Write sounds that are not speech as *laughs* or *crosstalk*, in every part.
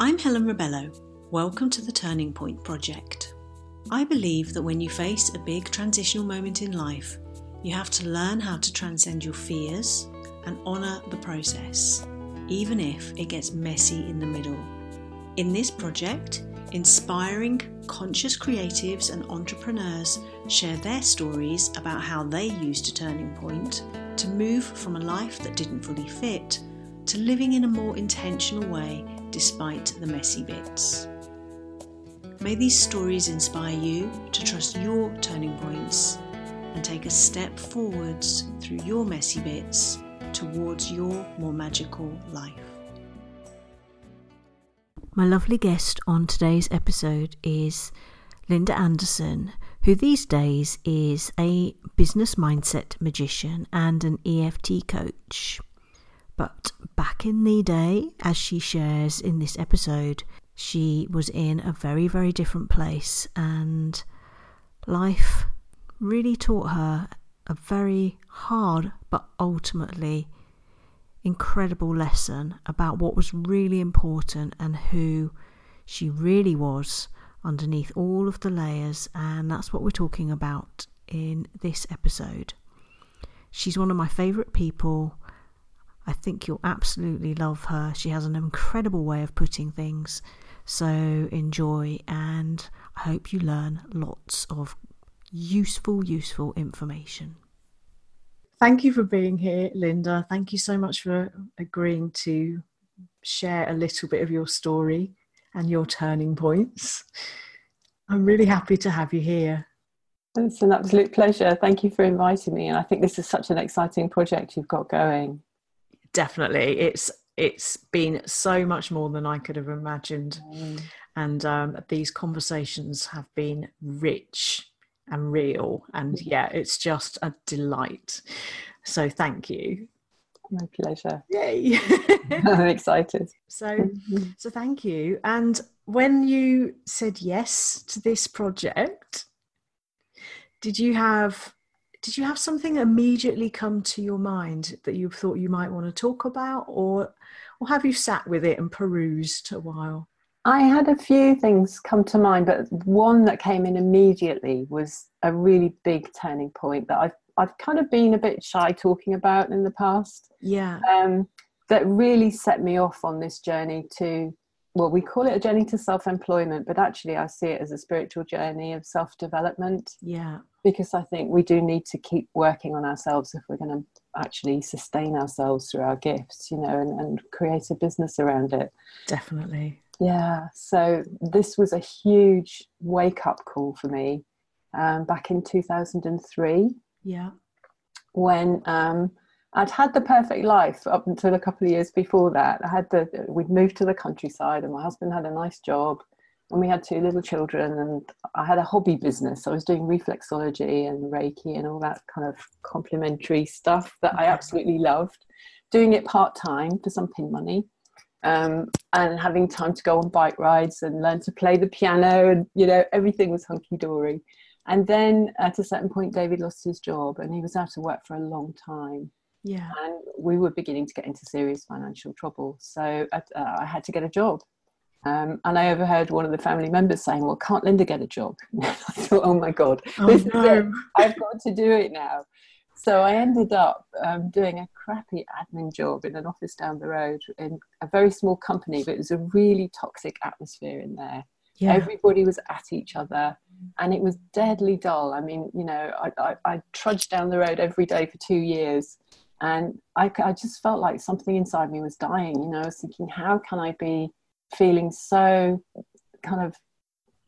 I'm Helen Rebello. Welcome to the Turning Point Project. I believe that when you face a big transitional moment in life, you have to learn how to transcend your fears and honour the process, even if it gets messy in the middle. In this project, inspiring conscious creatives and entrepreneurs share their stories about how they used a turning point to move from a life that didn't fully fit to living in a more intentional way despite the messy bits. May these stories inspire you to trust your turning points and take a step forwards through your messy bits towards your more magical life. My lovely guest on today's episode is Linda Anderson, who these days is a business mindset magician and an EFT coach. But back in the day, as she shares in this episode, she was in a very, very different place, and life really taught her a very hard but ultimately incredible lesson about what was really important and who she really was underneath all of the layers, and that's what we're talking about in this episode. She's one of my favourite people. I think you'll absolutely love her. She has an incredible way of putting things. So enjoy, and I hope you learn lots of useful, useful information. Thank you for being here, Linda. Thank you so much for agreeing to share a little bit of your story and your turning points. I'm really happy to have you here. It's an absolute pleasure. Thank you for inviting me. And I think this is such an exciting project you've got going. Definitely. It's it's been so much more than I could have imagined. Mm. And um, these conversations have been rich and real. And yeah, it's just a delight. So thank you. My pleasure. Yay. *laughs* I'm excited. *laughs* So so thank you. And when you said yes to this project, did you have did you have something immediately come to your mind that you thought you might want to talk about or or have you sat with it and perused a while? I had a few things come to mind, but one that came in immediately was a really big turning point that I've I've kind of been a bit shy talking about in the past. Yeah. Um, that really set me off on this journey to well, we call it a journey to self employment, but actually, I see it as a spiritual journey of self development. Yeah. Because I think we do need to keep working on ourselves if we're going to actually sustain ourselves through our gifts, you know, and, and create a business around it. Definitely. Yeah. So this was a huge wake up call for me um, back in 2003. Yeah. When um, I'd had the perfect life up until a couple of years before that. I had the we'd moved to the countryside, and my husband had a nice job, and we had two little children, and I had a hobby business. So I was doing reflexology and Reiki and all that kind of complementary stuff that I absolutely loved. Doing it part time for some pin money, um, and having time to go on bike rides and learn to play the piano, and you know everything was hunky dory. And then at a certain point, David lost his job, and he was out of work for a long time yeah. And we were beginning to get into serious financial trouble. So uh, I had to get a job. Um, and I overheard one of the family members saying, Well, can't Linda get a job? *laughs* I thought, Oh my God, oh, this no. is it. I've got to do it now. So I ended up um, doing a crappy admin job in an office down the road in a very small company, but it was a really toxic atmosphere in there. Yeah. Everybody was at each other and it was deadly dull. I mean, you know, I, I, I trudged down the road every day for two years and I, I just felt like something inside me was dying you know i was thinking how can i be feeling so kind of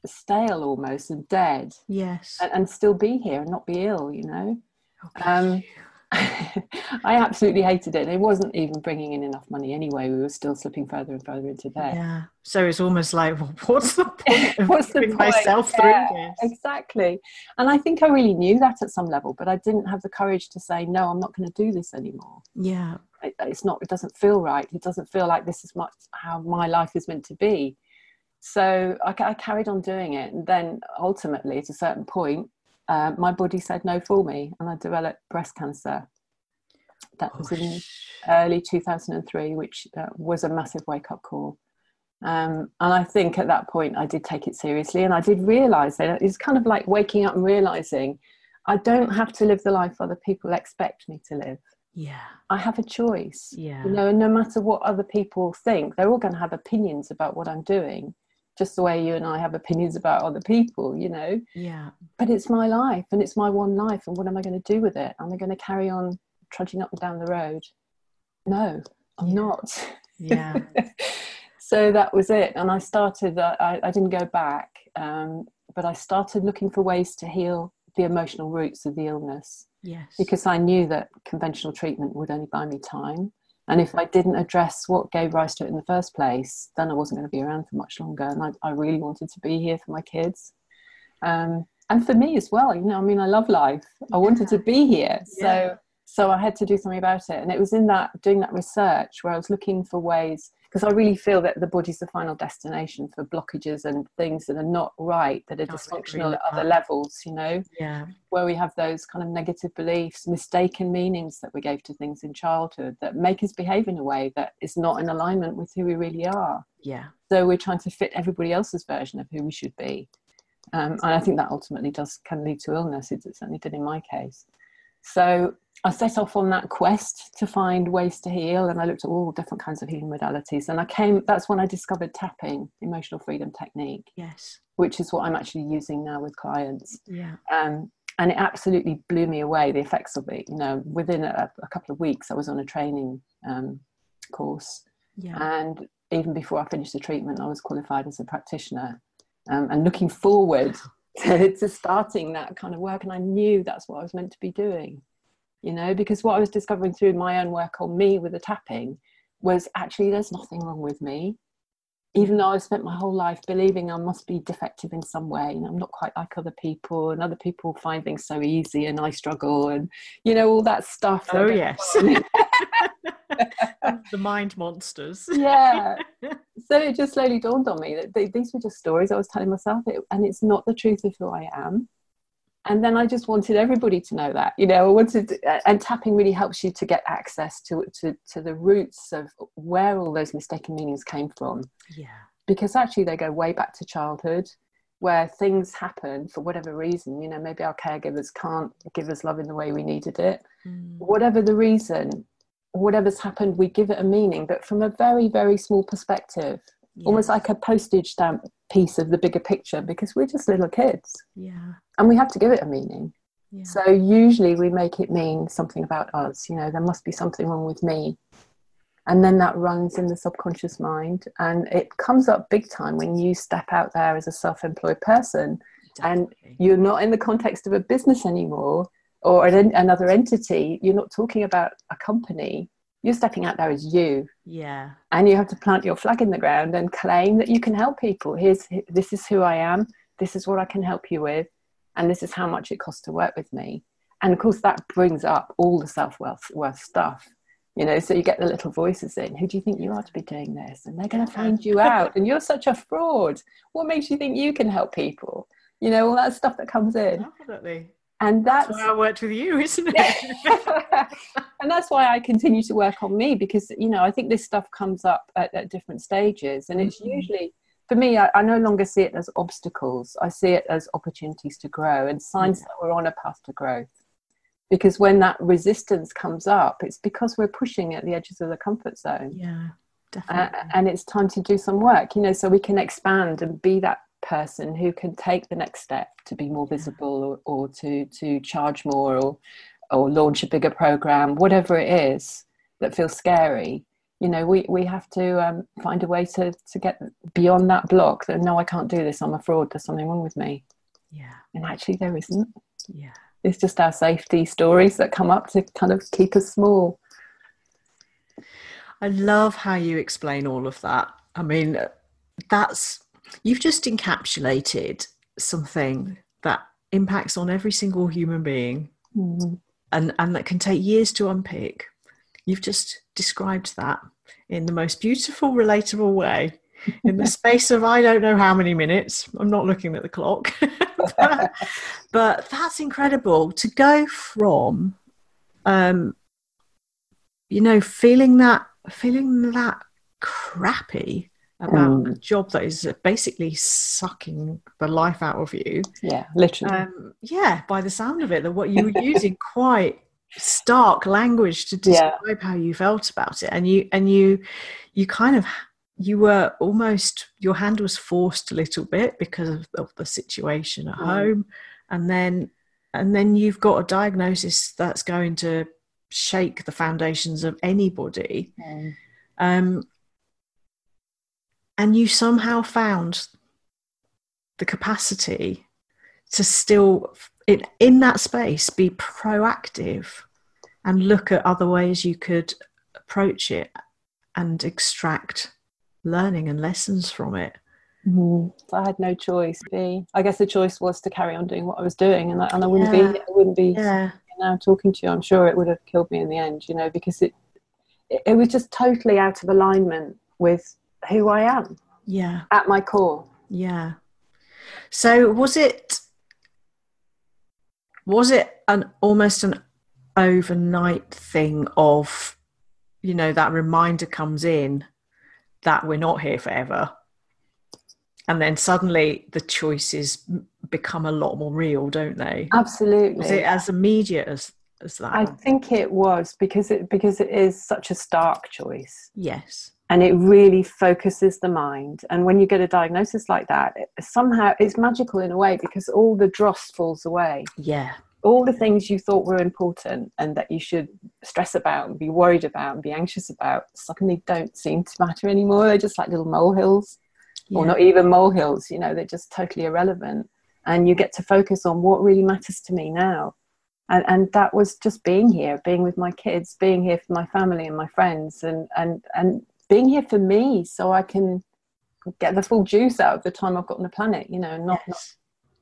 stale almost and dead yes. and, and still be here and not be ill you know? Oh, um, *laughs* I absolutely hated it. It wasn't even bringing in enough money anyway. We were still slipping further and further into debt. Yeah. So it's almost like, well, *laughs* what's the *laughs* point of what's the point? myself yeah, through this? Exactly. And I think I really knew that at some level, but I didn't have the courage to say, no, I'm not going to do this anymore. Yeah. It, it's not. It doesn't feel right. It doesn't feel like this is much how my life is meant to be. So I, I carried on doing it, and then ultimately, at a certain point, uh, my body said no for me and I developed breast cancer. That was in early 2003, which uh, was a massive wake up call. Um, and I think at that point I did take it seriously and I did realize that it's kind of like waking up and realizing I don't have to live the life other people expect me to live. Yeah. I have a choice. Yeah. You know, and no matter what other people think, they're all going to have opinions about what I'm doing, just the way you and I have opinions about other people, you know. Yeah. But it's my life and it's my one life. And what am I going to do with it? Am I going to carry on trudging up and down the road? No, I'm Yeah. not. Yeah. *laughs* so that was it. And I started, I, I didn't go back, um, but I started looking for ways to heal the emotional roots of the illness yes. because I knew that conventional treatment would only buy me time. And if I didn't address what gave rise to it in the first place, then I wasn't going to be around for much longer. And I, I really wanted to be here for my kids. Um, and for me as well, you know, I mean, I love life. I wanted to be here. So, Yeah. so I had to do something about it. And it was in that, doing that research where I was looking for ways, because I really feel that the body's the final destination for blockages and things that are not right, that are agree dysfunctional at other levels, you know Yeah. where we have those kind of negative beliefs, mistaken meanings that we gave to things in childhood that make us behave in a way that is not in alignment with who we really are. Yeah. So we're trying to fit everybody else's version of who we should be. Um, and I think that ultimately does can lead to illness. It certainly did in my case. So I set off on that quest to find ways to heal, and I looked at all different kinds of healing modalities. And I came. That's when I discovered tapping, emotional freedom technique, Yes. which is what I'm actually using now with clients Yeah. um, and it absolutely blew me away the effects of it you know within a, a couple of weeks i was on a training um, course Yeah. and even before i finished the treatment i was qualified as a practitioner um, and looking forward to, to starting that kind of work and i knew that's what i was meant to be doing you know because what i was discovering through my own work on me with the tapping was actually there's nothing wrong with me even though I've spent my whole life believing I must be defective in some way and I'm not quite like other people and other people find things so easy and I struggle and you know all that stuff. Oh, yes. *laughs* the mind monsters. yeah. *laughs* So it just slowly dawned on me that th- these were just stories I was telling myself it, and it's not the truth of who I am. And then I just wanted everybody to know that, you know, I wanted, and tapping really helps you to get access to, to, to the roots of where all those mistaken meanings came from Yeah. because actually they go way back to childhood where things happen for whatever reason you know maybe our caregivers can't give us love in the way we needed it Mm. whatever the reason whatever's happened we give it a meaning but from a very very small perspective almost like a postage stamp piece of the bigger picture because we're just little kids Yeah. and we have to give it a meaning Yeah. so usually we make it mean something about us. You know, there must be something wrong with me. And then that runs in the subconscious mind. And it comes up big time when you step out there as a self employed person and you're not in the context of a business anymore or an, another entity. You're not talking about a company. You're stepping out there as you. Yeah. And you have to plant your flag in the ground and claim that you can help people. Here's this is who I am. This is what I can help you with and this is how much it costs to work with me. And of course, that brings up all the self worth worth stuff, you know. So you get the little voices in. Who do you think you are to be doing this? And they're going to find you out. And you're such a fraud. What makes you think you can help people? You know, all that stuff that comes in. Definitely. And that's, That's why I worked with you, isn't it? *laughs* and that's why I continue to work on me because you know I think this stuff comes up at, at different stages, and it's Mhm. usually for me. I, I no longer see it as obstacles; I see it as opportunities to grow and signs Yeah. that we're on a path to growth. Because when that resistance comes up, it's because we're pushing at the edges of the comfort zone, yeah. uh, Definitely. and it's time to do some work. You know, so we can expand and be that person who can take the next step to be more visible or, or to to charge more or or launch a bigger program whatever it is that feels scary you know we we have to um, find a way to to get beyond that block that no i can't do this i'm a fraud there's something wrong with me yeah. and actually there isn't Yeah. it's just our safety stories that come up to kind of keep us small I love how you explain all of that. I mean, that's you've just encapsulated something that impacts on every single human being Mhm. and, and that can take years to unpick. You've just described that in the most beautiful, relatable way in the *laughs* space of I don't know how many minutes. I'm not looking at the clock. *laughs* but, but that's incredible to go from, um, you know, feeling that feeling that crappy about mm. a job that is basically sucking the life out of you. Yeah, literally. Um, yeah, by the sound of it, that what you were *laughs* using quite stark language to describe yeah. how you felt about it, and you and you you kind of you were almost your hand was forced a little bit because of, of the situation at mm. home, and then and then you've got a diagnosis that's going to shake the foundations of anybody. Mm. Um, and you somehow found the capacity to still in, in that space be proactive and look at other ways you could approach it and extract learning and lessons from it mm-hmm. i had no choice i guess the choice was to carry on doing what i was doing and I, and I wouldn't yeah. be i wouldn't be yeah. now talking to you i'm sure it would have killed me in the end you know because it it was just totally out of alignment with who I am. Yeah. At my core. Yeah. So was it was it an almost an overnight thing of you know that reminder comes in that we're not here forever and then suddenly the choices become a lot more real don't they absolutely was it as immediate as as that i think it was because it because it is such a stark choice yes and it really focuses the mind. And when you get a diagnosis like that it, somehow it's magical in a way because all the dross falls away. Yeah. All the things you thought were important and that you should stress about and be worried about and be anxious about suddenly don't seem to matter anymore. They're just like little molehills. Yeah. or not even molehills you know they're just totally irrelevant. And you get to focus on what really matters to me now. And, and that was just being here being with my kids being here for my family and my friends and and and being here for me so I can get the full juice out of the time I've got on the planet, you know, not, yes.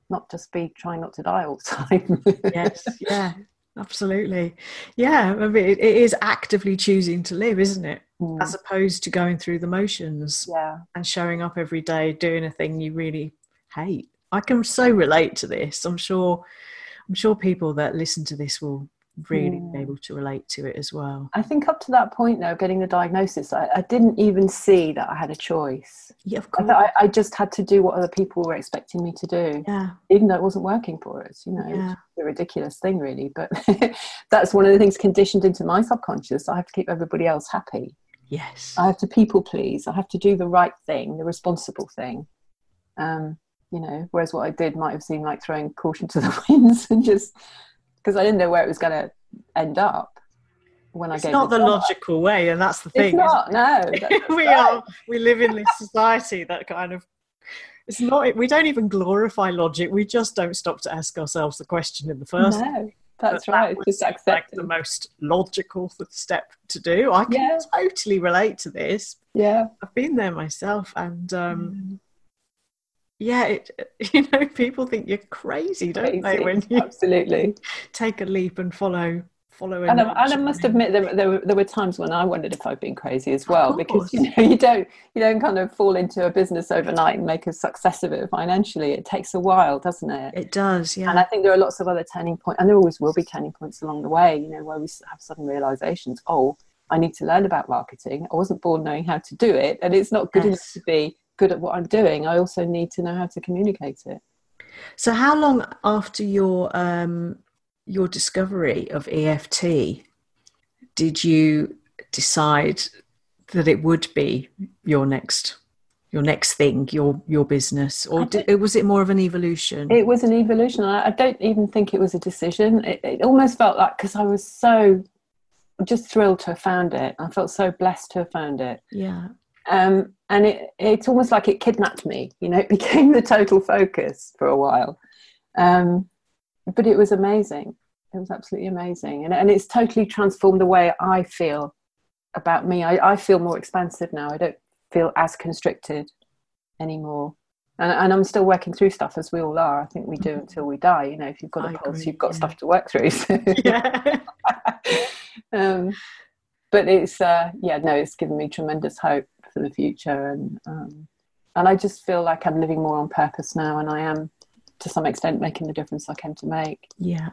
not, not just be trying not to die all the *laughs* time. yes, yeah, absolutely. Yeah, I mean, it, it is actively choosing to live, isn't it? Mm. As opposed to going through the motions yeah. and showing up every day doing a thing you really hate. I can so relate to this. I'm sure I'm sure people that listen to this will really be able to relate to it as well. I think up to that point, though, getting the diagnosis, I, I didn't even see that I had a choice. Yeah, of course. I, I, just had to do what other people were expecting me to do. Yeah. Even though it wasn't working for us, you know, yeah. a ridiculous thing, really. But *laughs* that's one of the things conditioned into my subconscious. I have to keep everybody else happy. Yes. I have to people please. I have to do the right thing, the responsible thing. Um, you know, whereas what I did might have seemed like throwing caution to the *laughs* winds and just because I didn't know where it was going to end up when it's I gave. It's not the, the logical way, and that's the thing. It's not. No, *laughs* we right. are. We live in this society that kind of. It's not. We don't even glorify logic. We just don't stop to ask ourselves the question in the first. No, that's but right. That just accept like the most logical step to do. I can yeah. totally relate to this. Yeah, I've been there myself, and um, mm yeah, it, *laughs* you know, people think you're crazy, don't crazy. they? When you absolutely take a leap and follow follow. And, I, and I must admit, there, there, were, there were times when I wondered if I'd been crazy as well, because you know *laughs* you don't you don't kind of fall into a business overnight and make a success of it financially. It takes a while, doesn't it? It does, yeah. And I think there are lots of other turning points, and there always will be turning points along the way. You know, where we have sudden realizations. Oh, I need to learn about marketing. I wasn't born knowing how to do it, and it's not good yes. enough to be good at what I'm doing, I also need to know how to communicate it. So, how long after your um, your discovery of EFT did you decide that it would be your next your next thing, your your business, or did, was it more of an evolution? It was an evolution. I, I don't even think it was a decision. It, it almost felt like because I was so just thrilled to have found it. I felt so blessed to have found it. Yeah. Um, and it, it's almost like it kidnapped me. You know, *laughs* it became the total focus for a while. Um, but it was amazing. It was absolutely amazing, and and it's totally transformed the way I feel about me. I, I feel more expansive now. I don't feel as constricted anymore. And, and, I'm still working through stuff as we all are. I think we do until we die. You know, if you've got a I pulse, agree, you've got yeah. stuff to work through. So. *laughs* Yeah. *laughs* um, but it's uh, yeah, no, it's given me tremendous hope for the future and um, and I just feel like I'm living more on purpose now and I am to some extent making the difference I came to make. Yeah.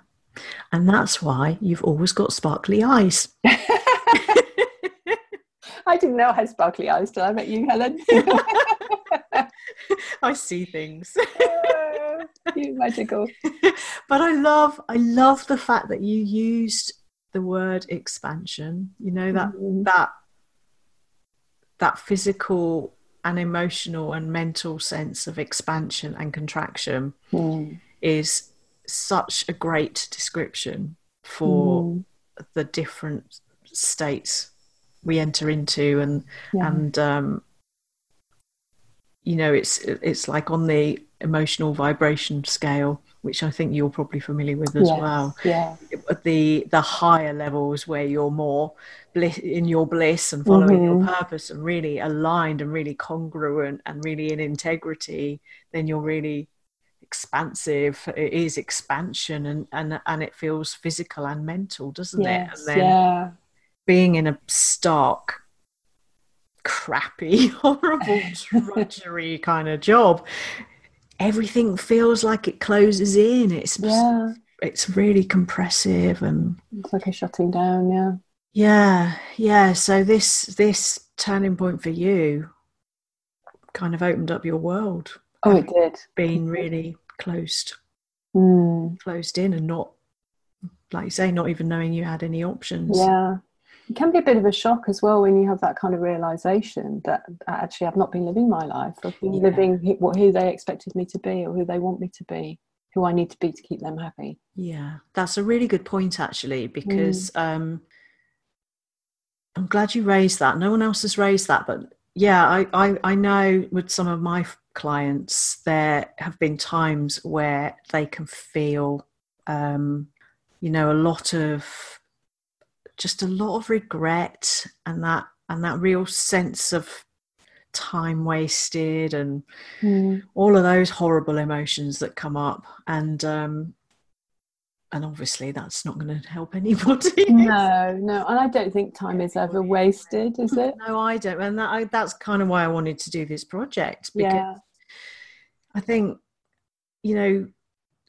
And that's why you've always got sparkly eyes. *laughs* *laughs* I didn't know I had sparkly eyes till I met you, Helen. *laughs* I see things. you magical. But I love, I love the fact that you used the word expansion. You know that mm-hmm. that that physical and emotional and mental sense of expansion and contraction mm. is such a great description for mm. the different states we enter into and yeah. and um, you know it's it's like on the emotional vibration scale which I think you're probably familiar with as yes, well. Yeah. The the higher levels where you're more bliss, in your bliss and following mm-hmm. your purpose and really aligned and really congruent and really in integrity, then you're really expansive. It is expansion and and and it feels physical and mental, doesn't yes, it? And then yeah. being in a stark crappy, *laughs* horrible, *laughs* drudgery kind of job everything feels like it closes in. It's yeah. it's really compressive and it's like a shutting down. Yeah. Yeah, yeah. So this this turning point for you kind of opened up your world. Oh, it did. Being really closed, mm. closed in, and not like you say, not even knowing you had any options. Yeah, it can be a bit of a shock as well when you have that kind of realization that actually I've not been living my life. I've been yeah. living what who they expected me to be or who they want me to be, who I need to be to keep them happy. Yeah, that's a really good point actually because mm. um, I'm glad you raised that. No one else has raised that, but yeah, I, I I know with some of my clients there have been times where they can feel um, you know a lot of just a lot of regret and that and that real sense of time wasted and mm. all of those horrible emotions that come up and um and obviously that's not going to help *laughs* anybody no no and i don't think time is ever wasted is it no i don't and that, I, that's kind of why i wanted to do this project because yeah. i think you know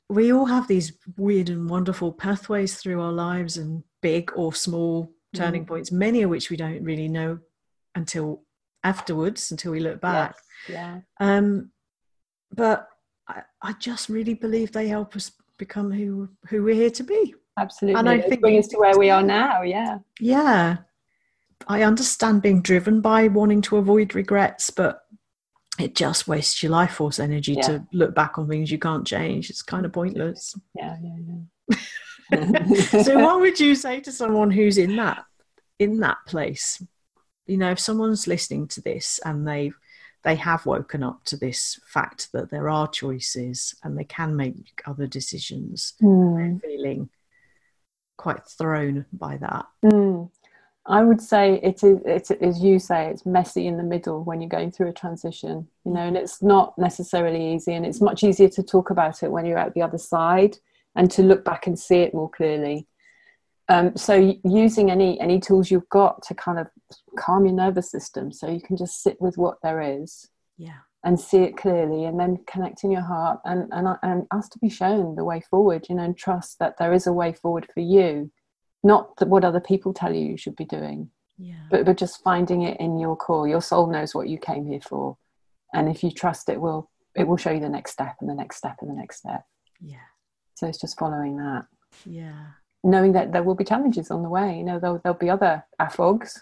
we all have these weird and wonderful pathways through our lives and big or small turning mm. points, many of which we don't really know until afterwards, until we look back. Yes. Yeah. Um, but I, I, just really believe they help us become who who we're here to be. Absolutely. And I think bring us to where we are now. Yeah. Yeah. I understand being driven by wanting to avoid regrets, but it just wastes your life force energy yeah. to look back on things you can't change. It's kind of pointless. Yeah, yeah, yeah. *laughs* *laughs* so what would you say to someone who's in that in that place you know if someone's listening to this and they they have woken up to this fact that there are choices and they can make other decisions mm. feeling quite thrown by that mm. I would say it is, it, as you say, it's messy in the middle when you're going through a transition, you know, and it's not necessarily easy. And it's much easier to talk about it when you're at the other side and to look back and see it more clearly. Um, so using any any tools you've got to kind of calm your nervous system, so you can just sit with what there is, yeah, and see it clearly, and then connect in your heart and and and ask to be shown the way forward, you know, and trust that there is a way forward for you, not what other people tell you you should be doing, yeah, but but just finding it in your core. Your soul knows what you came here for, and if you trust it, will it will show you the next step and the next step and the next step. Yeah. So it's just following that. Yeah. Knowing that there will be challenges on the way. You know, there'll, there'll be other AFOGs.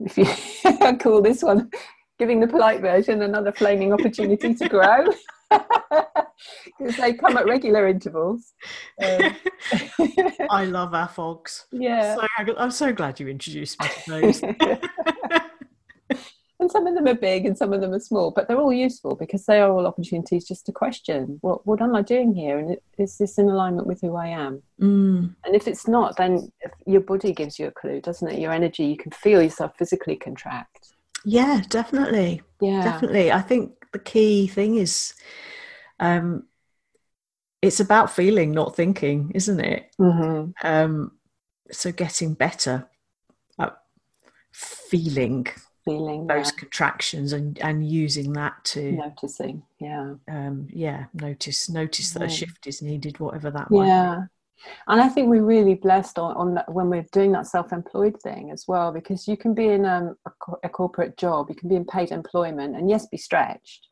If you *laughs* call this one, giving the polite version another flaming opportunity to grow. *laughs* Because they come at regular intervals. Um, *laughs* I love AFOGs. Yeah. So, I'm so glad you introduced me to those and some of them are big and some of them are small but they're all useful because they are all opportunities just to question what what am i doing here? And is this in alignment with who i am? Mm. and if it's not then your body gives you a clue doesn't it? Your energy you can feel yourself physically contract. Yeah definitely. Yeah. Definitely. I think the key thing is um it's about feeling not thinking isn't it? Mm-hmm. um so getting better at feeling feeling those yeah. contractions and and using that to noticing yeah um yeah notice notice that yeah. a shift is needed whatever that yeah and I think we're really blessed on, on that when we're doing that self-employed thing as well, because you can be in um, a, a, corporate job, you can be in paid employment, and yes, be stretched,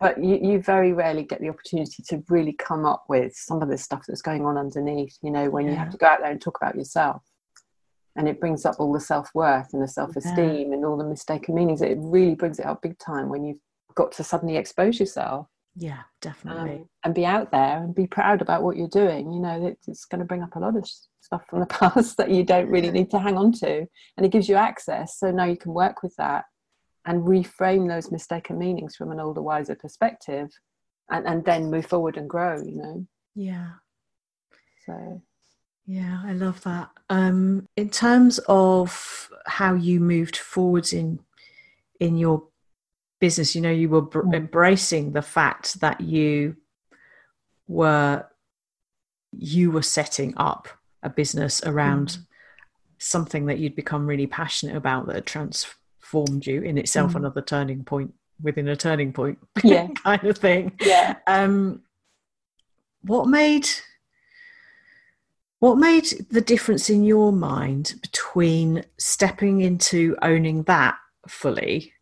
but you, you very rarely get the opportunity to really come up with some of the stuff that's going on underneath. You know, when yeah. you have to go out there and talk about yourself, and it brings up all the self-worth and the self-esteem yeah. and all the mistaken meanings. It really brings it up big time when you've got to suddenly expose yourself. Yeah definitely. Um, and be out there and be proud about what you're doing. You know it, it's going to bring up a lot of stuff from the *laughs* past that you don't really need to hang on to and it gives you access. So now you can work with that and reframe those mistaken meanings from an older wiser perspective and, and then move forward and grow you know? Yeah. So yeah i love that um in terms of how you moved forwards in in your business you know you were br- mm. embracing the fact that you were you were setting up a business around mm. something that you'd become really passionate about that had transformed you in itself mm. another turning point within a turning point yeah *laughs* kind of thing yeah um what made what made the difference in your mind between stepping into owning that fully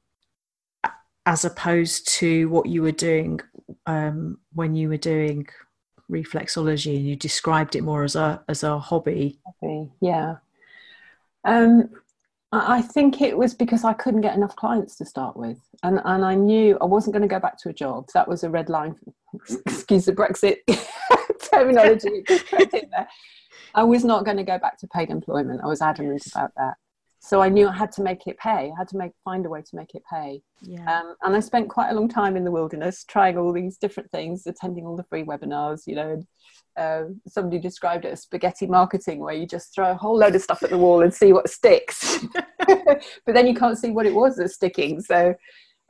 as opposed to what you were doing um, when you were doing reflexology and you described it more as a as a hobby yeah um, I think it was because I couldn't get enough clients to start with, and and I knew I wasn't going to go back to a job. That was a red line. *laughs* Excuse the Brexit *laughs* terminology. *laughs* I was not going to go back to paid employment. I was adamant about that so I knew I had to make it pay. I had to make find a way to make it pay. Yeah. Um, and I spent quite a long time in the wilderness trying all these different things, attending all the free webinars. You know, uh, somebody described it as spaghetti marketing, where you just throw a whole load of stuff at the wall and see what sticks, *laughs* *laughs* but then you can't see what it was that's sticking. So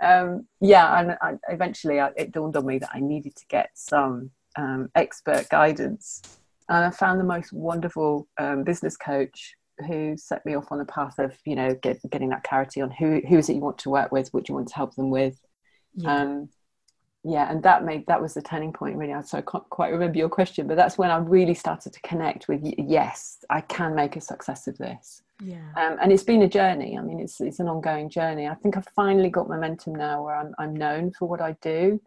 um, yeah, and I, eventually I, it dawned on me that I needed to get some um, expert guidance. And I found the most wonderful um, business coach who set me off on the path of you know get, getting that clarity on who who is it you want to work with what do you want to help them with. Yeah. um yeah and that made that was the turning point really. So i can't quite remember your question but that's when i really started to connect with yes i can make a success of this. Yeah. Um, and it's been a journey. I mean it's it's an ongoing journey. I think i've finally got momentum now where i'm, I'm known for what i do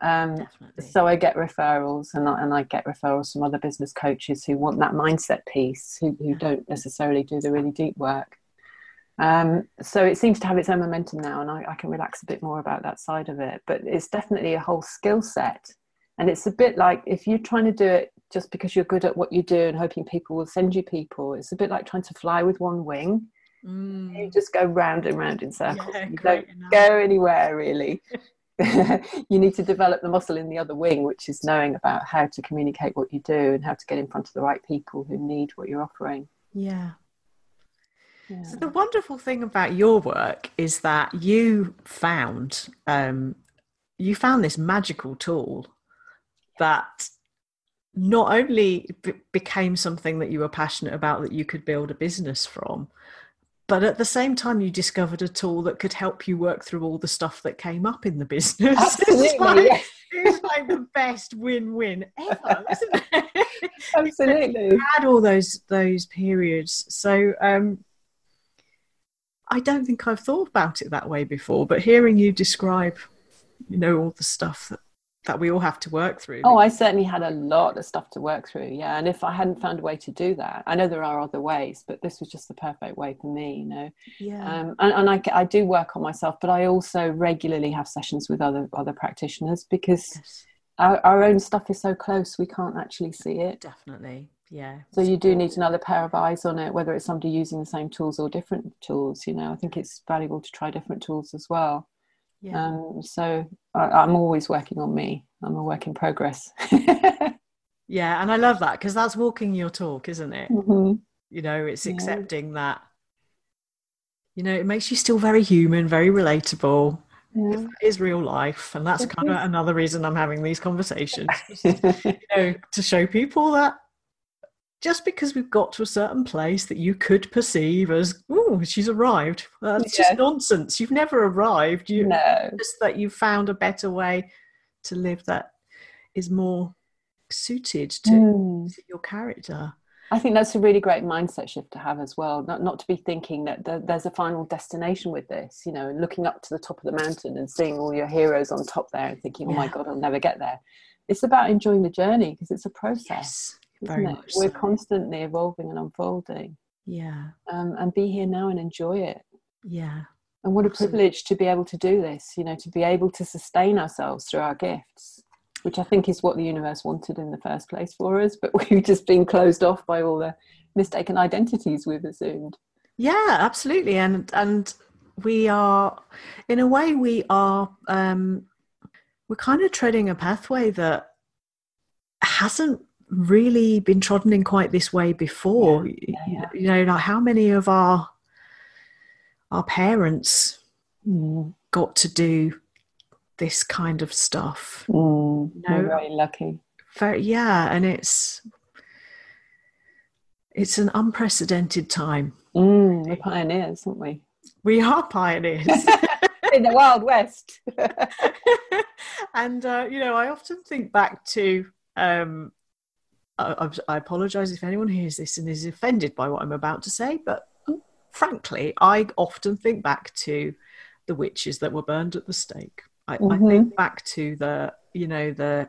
um, so I get referrals, and I, and I get referrals from other business coaches who want that mindset piece, who, who don't necessarily do the really deep work. Um, so it seems to have its own momentum now, and I, I, can relax a bit more about that side of it. But it's definitely a whole skill set, and it's a bit like if you're trying to do it just because you're good at what you do and hoping people will send you people. It's a bit like trying to fly with one wing. Mm. You just go round and round in circles. Yeah, you don't enough. go anywhere really. *laughs* *laughs* you need to develop the muscle in the other wing, which is knowing about how to communicate what you do and how to get in front of the right people who need what you're offering. Yeah. yeah. So the wonderful thing about your work is that you found um, you found this magical tool that not only b- became something that you were passionate about that you could build a business from, but at the same time you discovered a tool that could help you work through all the stuff that came up in the business. *laughs* Absolutely, it's, like, it's like the best win-win ever isn't it? *laughs* Absolutely. had all those those periods. So um, I don't think I've thought about it that way before but hearing you describe you know all the stuff that that we all have to work through. Oh, I certainly had a lot of stuff to work through. Yeah. And if I hadn't found a way to do that, I know there are other ways, but this was just the perfect way for me, you know. Yeah. Um, and, and I, I do work on myself, but I also regularly have sessions with other other practitioners because yes. our, our own stuff is so close, we can't actually see it. Definitely. Yeah. So you do need another pair of eyes on it, whether it's somebody using the same tools or different tools. You know, I think it's valuable to try different tools as well. Yeah. Um, so I, am always working on me. I'm a work in progress. *laughs* yeah, and I love that because that's walking your talk, isn't it? Mm-hmm. You know, it's yeah. accepting that. You know, it makes you still very human, very relatable. Yeah. Is real life, and that's kind of another reason I'm having these conversations. *laughs* you know, to show people that just because we've got to a certain place that you could perceive as oh she's arrived that's just nonsense you've never arrived you no. just that you've found a better way to live that is more suited to mm. your character. I think that's a really great mindset shift to have as well. Not not to be thinking that there's a final destination with this, you know, looking up to the top of the mountain and seeing all your heroes on top there and thinking, "Oh my god, I'll never get there." It's about enjoying the journey because it's a process. Yes, very much We're so. constantly evolving and unfolding. Yeah. Um, and be here now and enjoy it. Yeah. And what a privilege to be able to do this, you know, to be able to sustain ourselves through our gifts which I think is what the universe wanted in the first place for us, but *laughs* we've just been closed off by all the mistaken identities we've assumed. Yeah, absolutely, and and we are, in a way, we are um, we're kind of treading a pathway that hasn't really been trodden in quite this way before. Yeah, yeah, yeah. You know, like how many of our our parents mm. got to do this kind of stuff. Mm, you know? very lucky. Very, yeah, and it's it's an unprecedented time. Mm, we're pioneers, aren't we? We are pioneers *laughs* in the Wild West. *laughs* *laughs* and uh, you know, I often think back to. Um, I, I apologize if anyone hears this and is offended by what I'm about to say, but frankly, I often think back to the witches that were burned at the stake. I, mm-hmm. I think back to the, you know, the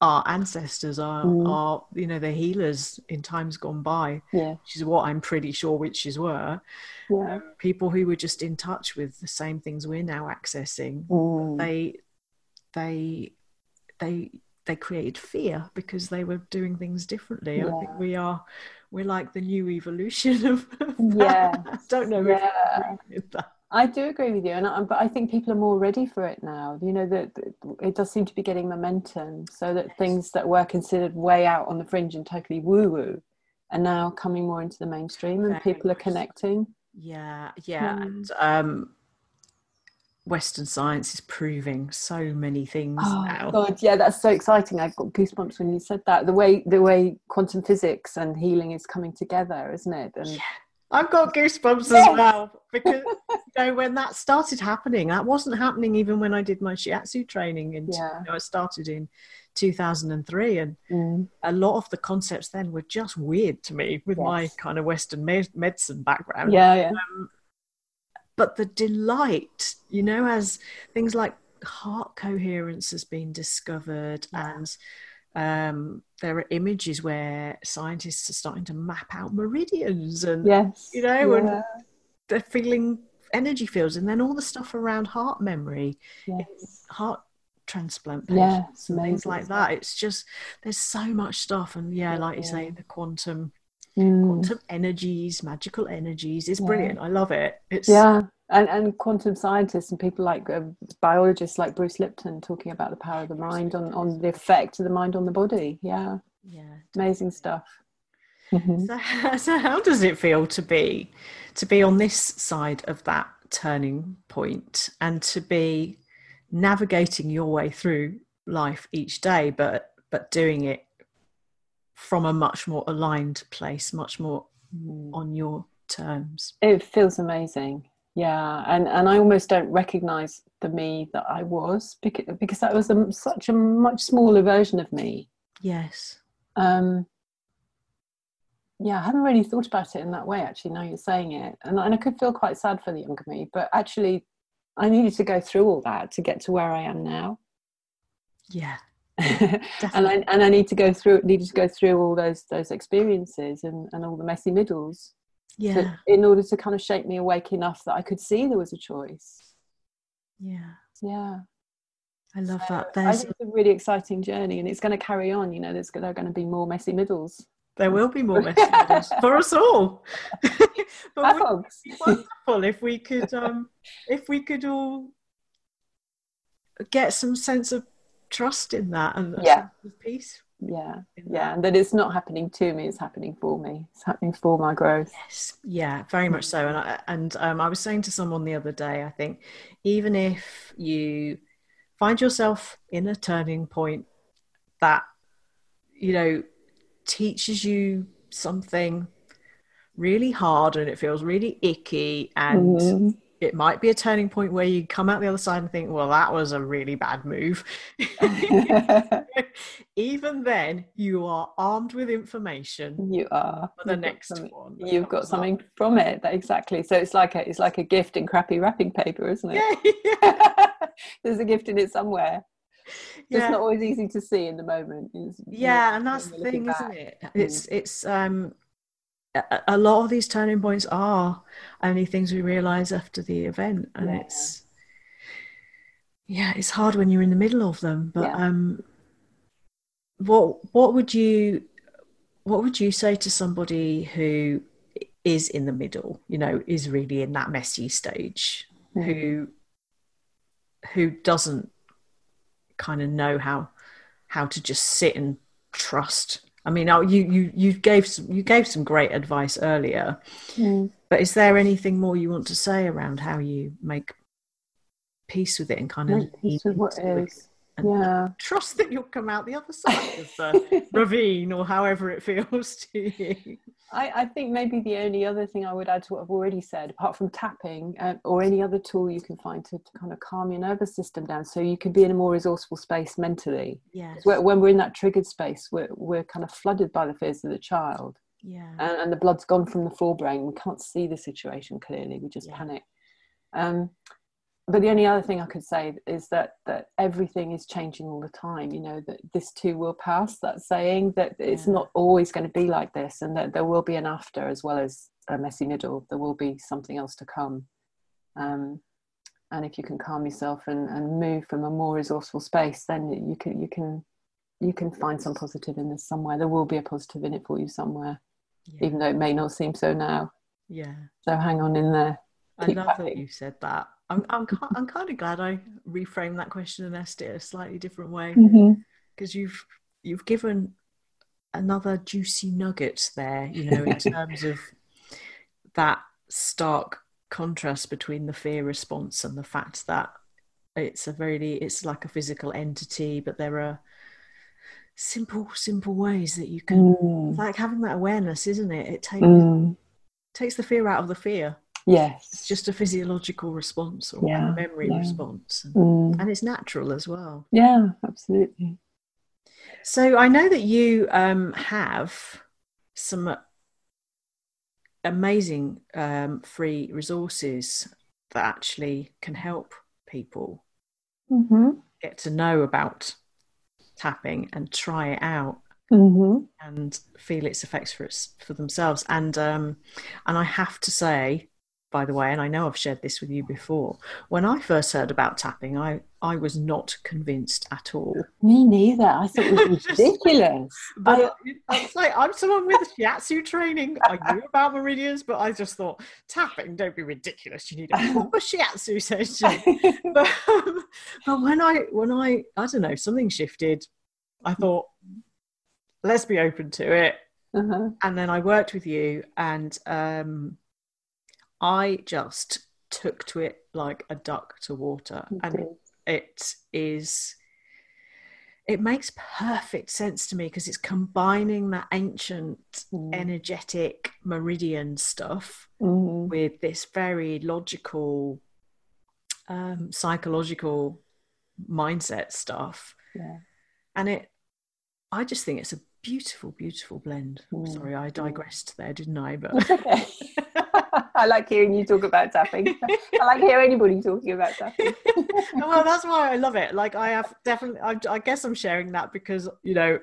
our ancestors are mm. are you know the healers in times gone by yeah. which is what i'm pretty sure witches were yeah. um, people who were just in touch with the same things we're now accessing mm. they they they they created fear because they were doing things differently yeah. i think we are we're like the new evolution of, *laughs* yeah i don't know yeah. I do agree with you, and I, but I think people are more ready for it now. You know that it does seem to be getting momentum, so that things that were considered way out on the fringe and totally woo woo are now coming more into the mainstream, and Very people are connecting. Yeah, yeah, um, and um, Western science is proving so many things oh, now. God, yeah, that's so exciting. I've got goosebumps when you said that. The way the way quantum physics and healing is coming together, isn't it? And yeah I've got goosebumps yes. as well because *laughs* you know when that started happening, that wasn't happening even when I did my shiatsu training. And yeah. you know, I started in 2003, and mm. a lot of the concepts then were just weird to me with yes. my kind of Western me- medicine background. Yeah, yeah. Um, but the delight, you know, as things like heart coherence has been discovered yeah. and um, there are images where scientists are starting to map out meridians and yes, you know, yeah. and they're feeling energy fields, and then all the stuff around heart memory, yes. heart transplant patients, yes, and things like that. It's just there's so much stuff, and yeah, like you say, the quantum. Mm. Quantum energies, magical energies, is yeah. brilliant. I love it. It's yeah, and and quantum scientists and people like uh, biologists like Bruce Lipton talking about the power of the mind on on the effect of the mind on the body. Yeah, yeah, amazing stuff. Mm-hmm. So, *laughs* so how does it feel to be to be on this side of that turning point and to be navigating your way through life each day, but but doing it from a much more aligned place, much more mm. on your terms? It feels amazing. Yeah and and i almost don't recognize the me that i was because because that was a, such a much smaller version of me. Yes. Um yeah i haven't really thought about it in that way actually now you're saying it. And, and i could feel quite sad for the younger me but actually i needed to go through all that to get to where i am now. Yeah *laughs* and I and I need to go through needed to go through all those those experiences and, and all the messy middles yeah to, in order to kind of shake me awake enough that I could see there was a choice. Yeah. Yeah. I love so that. There's I think it's a really exciting journey and it's going to carry on. You know, there's there are going to be more messy middles. There will be more messy *laughs* middles for us all. *laughs* but would be wonderful if we could um if we could all get some sense of trust in that and yeah. peace yeah yeah and that it's not happening to me it's happening for me. It's happening for my growth. Yes. Yeah very much so. And I, and um, I was saying to someone the other day I think even if you find yourself in a turning point that you know teaches you something really hard and it feels really icky and mm-hmm. It might be a turning point where you come out the other side and think, well, that was a really bad move. *laughs* *laughs* Even then, you are armed with information. You are for the next one. You've got something up. from it. That, Exactly. So it's like a it's like a gift in crappy wrapping paper, isn't it? Yeah. *laughs* yeah. There's a gift in it somewhere. Yeah. It's not always easy to see in the moment. It's, yeah, and that's the thing, back. isn't it? It's it's um a lot of these turning points are only things we realize after the event and yeah. it's yeah it's hard when you're in the middle of them but yeah. um what what would you what would you say to somebody who is in the middle you know is really in that messy stage mm. who who doesn't kind of know how how to just sit and trust I mean, you you you gave some you gave some great advice earlier, mm. but is there anything more you want to say around how you make peace with it and kind of peace with what is? Yeah. trust that you'll come out the other side of the *laughs* ravine or however it feels *laughs* to you. I, I, think maybe the only other thing i would add to what i've already said apart from tapping uh, or any other tool you can find to, to, kind of calm your nervous system down so you can be in a more resourceful space mentally. Yes. when we're in that triggered space we're, we're kind of flooded by the fears of the child. Yeah. And, and the blood's gone from the forebrain. We can't see the situation clearly. We just yeah. panic. Um, but the only other thing I could say is that that everything is changing all the time. You know that this too will pass. That saying that it's yeah. not always going to be like this, and that there will be an after as well as a messy middle. There will be something else to come. Um, and if you can calm yourself and, and move from a more resourceful space, then you can you can you can find some positive in this somewhere. There will be a positive in it for you somewhere, yeah. even though it may not seem so now. Yeah. So hang on in there. I love that you said that I'm I'm I'm kind of glad I reframed that question and asked it a slightly different way because mm-hmm. you've you've given another juicy nugget there, you know, in *laughs* terms of that stark contrast between the fear response and the fact that it's a very it's like a physical entity, but there are simple simple ways that you can mm. like having that awareness, isn't it? It takes mm. takes the fear out of the fear. Yes. It's just a physiological response or yeah, a memory yeah. response. And, mm. and, it's natural as well. Yeah, absolutely. So I know that you um, have some amazing um, free resources that actually can help people mm-hmm. get to know about tapping and try it out mm-hmm. and feel its effects for its, for themselves. And um, and I have to say, by the way, and I know I've shared this with you before. When I first heard about tapping, I, I was not convinced at all. Me neither. I thought it was *laughs* ridiculous. but I, it's like I'm someone with shiatsu training. I knew about meridians, but I just thought tapping. Don't be ridiculous. You need a proper shiatsu *laughs* session. *laughs* but, um, but when I when I I don't know something shifted, I thought let's be open to it. Uh-huh. And then I worked with you, and um, I just took to it like a duck to water. and it is it makes perfect sense to me because it's combining that ancient mm. energetic meridian stuff mm. with this very logical um, psychological mindset stuff yeah. and it i just think it's a beautiful beautiful blend mm. sorry i mm. digressed there didn't i but okay. I like hearing you talk about tapping. I like hearing anybody talking about tapping. *laughs* well, that's why I love it. Like I have definitely, I, I guess I'm sharing that because you know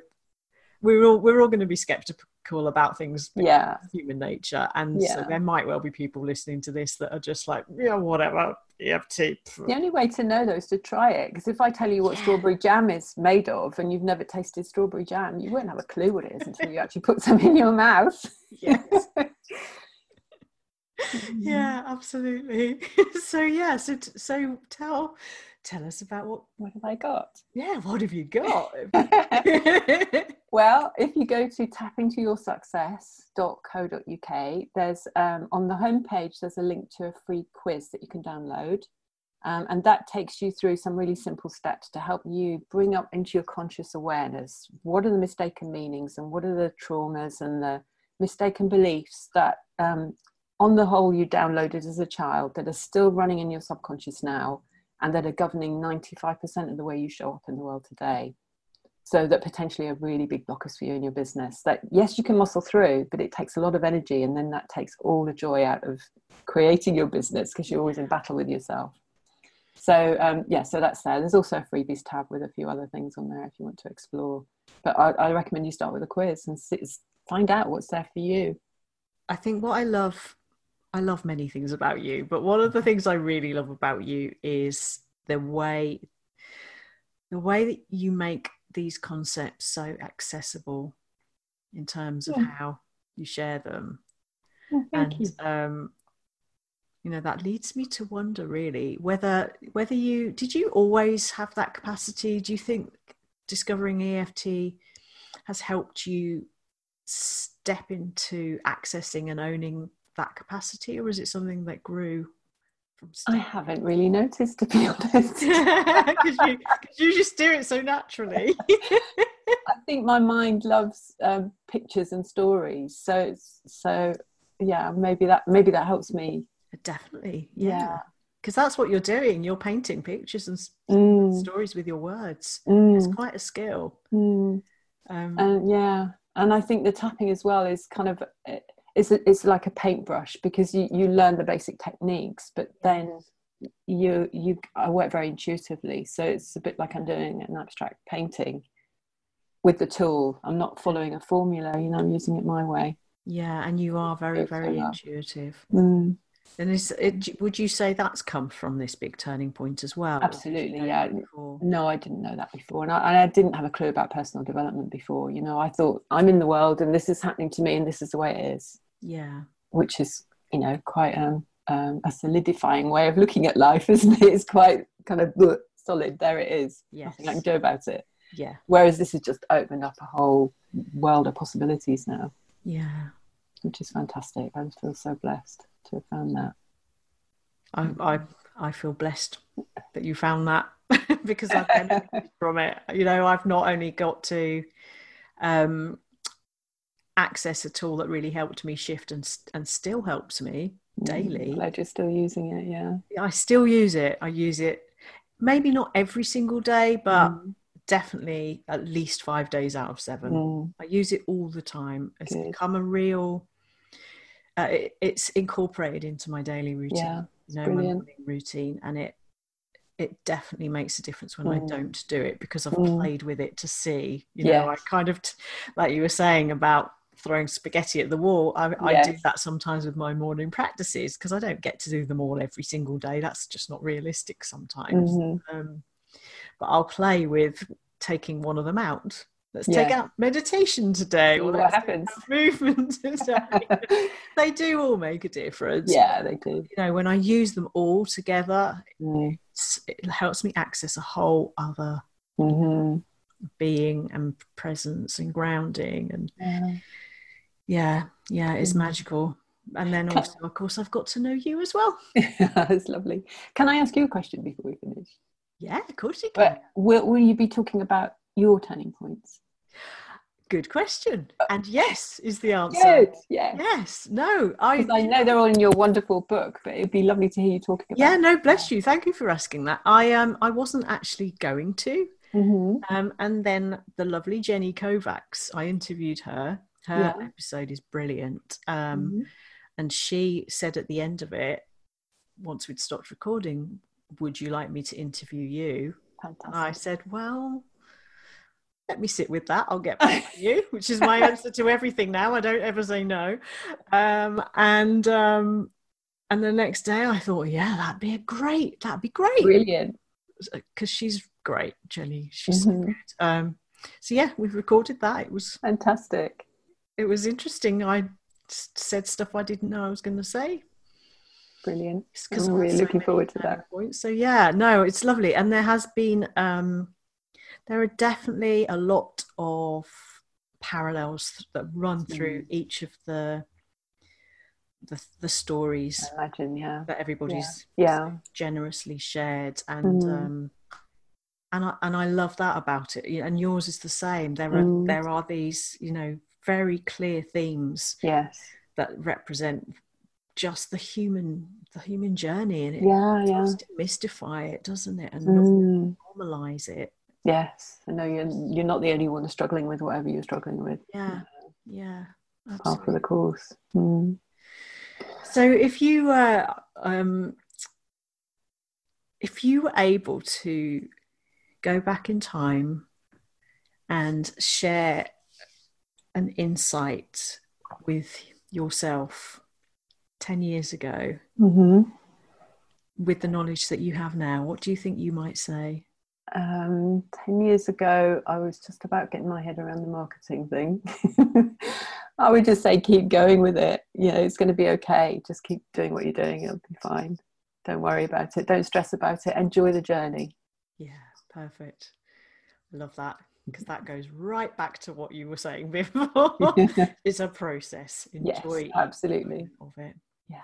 we're all we're all going to be skeptical about things yeah human nature and yeah. so there might well be people listening to this that are just like yeah whatever EFT the only way to know though is to try it because if I tell you what yeah. strawberry jam is made of and you've never tasted strawberry jam you won't have a clue what it is until you actually put some in your mouth yes *laughs* yeah absolutely. *laughs* So yeah so so tell tell us about what what have i got? Yeah what have you got? *laughs* Well if you go to tappingtoyoursuccess.co.uk there's um, on the homepage there's a link to a free quiz that you can download. Um, and that takes you through some really simple steps to help you bring up into your conscious awareness what are the mistaken meanings and what are the traumas and the mistaken beliefs that um, on the whole you downloaded as a child that are still running in your subconscious now and that are governing 95% of the way you show up in the world today. So that potentially are really big blockers for you in your business. That yes you can muscle through but it takes a lot of energy and then that takes all the joy out of creating your business because you're always in battle with yourself. So um, yeah so that's there. There's also a freebies tab with a few other things on there if you want to explore. But i, I recommend you start with a quiz and find out what's there for you. I think what i love i love many things about you but one of the things i really love about you is the way the way that you make these concepts so accessible in terms of yeah. how you share them. Oh, and you. Um, you know that leads me to wonder really whether whether you did you always have that capacity do you think discovering eft has helped you step into accessing and owning that capacity or is it something that grew I haven't really noticed, to be *laughs* honest. Because you, you, just do it so naturally. *laughs* I think my mind loves um, pictures and stories, so so yeah, maybe that maybe that helps me. Definitely, yeah. Because yeah. that's what you're doing. You're painting pictures and mm. stories with your words. Mm. It's quite a skill. Mm. Um, and yeah, and I think the tapping as well is kind of it's it's like a paintbrush because you, you learn the basic techniques but then you you I work very intuitively so it's a bit like I'm doing an abstract painting with the tool. I'm not following a formula you know I'm using it my way. Yeah and you are very very intuitive. Mm. And is it, would you say that's come from this big turning point as well? Absolutely, yeah. No, I didn't know that before, and I, and I, didn't have a clue about personal development before. You know, I thought I'm in the world, and this is happening to me, and this is the way it is. Yeah, which is you know quite um, um, a solidifying way of looking at life, *laughs* isn't it? It's quite kind of solid. There it is. Yes. Nothing I can do about it. Yeah. Whereas this has just opened up a whole world of possibilities now. Yeah. Which is fantastic. I feel so blessed to have found that. I I, I feel blessed that you found that *laughs* because I've *laughs* benefited from it. You know, I've not only got to um, access a tool that really helped me shift and and still helps me mm, daily. glad you're still using it. Yeah, I still use it. I use it maybe not every single day, but mm. definitely at least five days out of seven. Mm. I use it all the time. It's Good. become a real. Uh, it, it's incorporated into my daily routine. Yeah you know, my morning routine, and it it definitely makes a difference when mm. I don't do it because I've mm. played with it to see. You yes. know, I kind of like you were saying about throwing spaghetti at the wall. I, yes. I do that sometimes with my morning practices because I don't get to do them all every single day. That's just not realistic sometimes. Mm-hmm. Um, but I'll play with taking one of them out let's yeah. take out meditation today. Or what happens. movement *laughs* today. *laughs* They do all make a difference. Yeah they do. You know when i use them all together mm. it helps me access a whole other mm-hmm. being and presence and grounding and yeah. Yeah, yeah it's mm. magical. And then also of course i've got to know you as well. *laughs* That's lovely. Can i ask you a question before we finish? Yeah of course you can. but will, will you be talking about your turning points? Good question. Uh, and yes is the answer. Good. Yeah. Yes. No. I I know they're all in your wonderful book, but it'd be lovely to hear you talking about. Yeah. No. Bless you. Thank you for asking that. I um I wasn't actually going to. Mm-hmm. Um, and then the lovely Jenny Kovacs, I interviewed her. Her yeah. episode is brilliant. Um, mm-hmm. and she said at the end of it, once we'd stopped recording, "Would you like me to interview you?" Fantastic. I said, "Well." Let me sit with that. I'll get *laughs* back to you, which is my answer to everything now. I don't ever say no. Um, and um, and the next day I thought, yeah, that'd be a great, that'd be great, brilliant, because she's great, Jenny. She's mm-hmm. so good. Um, so yeah, we've recorded that. It was fantastic. It was interesting. I said stuff I didn't know I was going to say. Brilliant. Because we're really looking forward to that. Points. So yeah, no, it's lovely, and there has been. Um, there are definitely a lot of parallels that run through mm. each of the the, the stories I imagine yeah that everybody's yeah, yeah. generously shared and mm. um and I, and I love that about it and yours is the same there are mm. there are these you know very clear themes yes that represent just the human the human journey and it yeah yeah mystify it doesn't it and Mm. normalize it yes i know you're you're not the only one struggling with whatever you're struggling with. Yeah yeah part of the course. Mm. so if you were um if you were able to go back in time and share an insight with yourself 10 years ago hmm with the knowledge that you have now what do you think you might say um, 10 years ago, I was just about getting my head around the marketing thing. *laughs* I would just say, keep going with it. You know, it's going to be okay. Just keep doing what you're doing, it'll be fine. Don't worry about it. Don't stress about it. Enjoy the journey. yeah perfect I love that because that goes right back to what you were saying *laughs* before *laughs* it's a process yes, enjoy each absolutely. of it Yeah.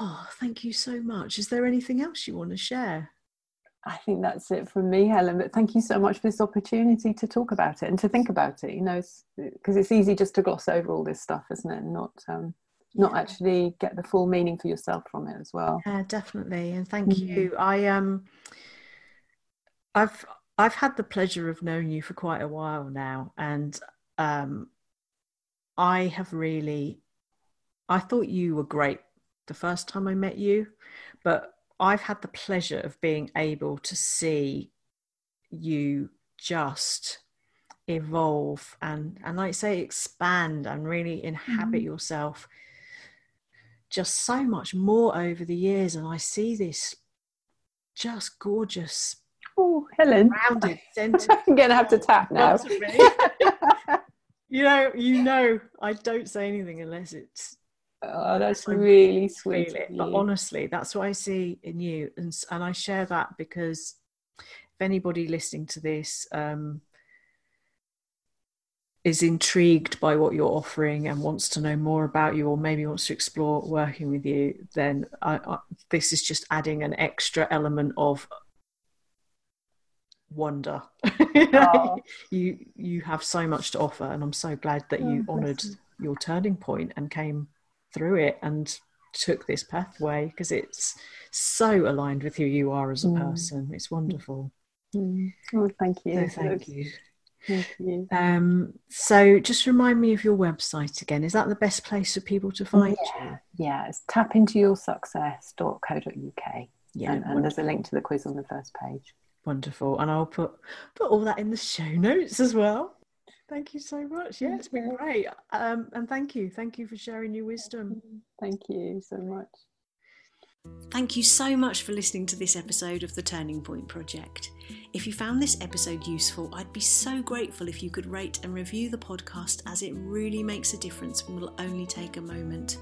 oh thank you so much is there anything else you want to share I think that's it from me, Helen. But thank you so much for this opportunity to talk about it and to think about it. You know, because it's, easy just to gloss over all this stuff, isn't it? And not um, not Yeah. actually get the full meaning for yourself from it as well. Yeah, definitely, and thank Mhm. you. I um, I've I've had the pleasure of knowing you for quite a while now, and um, I have really, I thought you were great the first time I met you, but I've had the pleasure of being able to see you just evolve and and like I say expand and really inhabit Mhm. yourself just so much more over the years and I see this just gorgeous Oh, Helen, rounded *laughs* centre I'm going to have to tap now. front of me. *laughs* you know you know I don't say anything unless it's oh, that's I really sweet. but honestly that's what I see in you and and I share that because if anybody listening to this um is intrigued by what you're offering and wants to know more about you or maybe wants to explore working with you then I, I, this is just adding an extra element of wonder Oh. *laughs* you you have so much to offer and i'm so glad that you Oh, honored your turning point and came through it and took this pathway because it's so aligned with who you are as a Mm. person it's wonderful Mm. Oh, thank you. so thank you Thank you. um so just remind me of your website again is that the best place for people to find you Yeah, it's tapintoyoursuccess.co.uk. yeah and, and there's a link to the quiz on the first page. wonderful and i'll put put all that in the show *laughs* notes as well thank you so much yeah it's been great um and thank you thank you for sharing your wisdom Thank you so much. Thank you so much for listening to this episode of the Turning Point Project. If you found this episode useful, I'd be so grateful if you could rate and review the podcast as it really makes a difference and will only take a moment.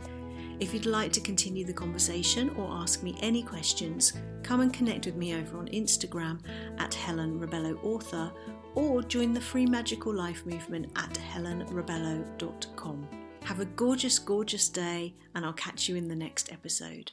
If you'd like to continue the conversation or ask me any questions, come and connect with me over on Instagram at Helen Rebello Author or join the free magical life movement at helenrebello.com. Have a gorgeous, gorgeous day, and I'll catch you in the next episode.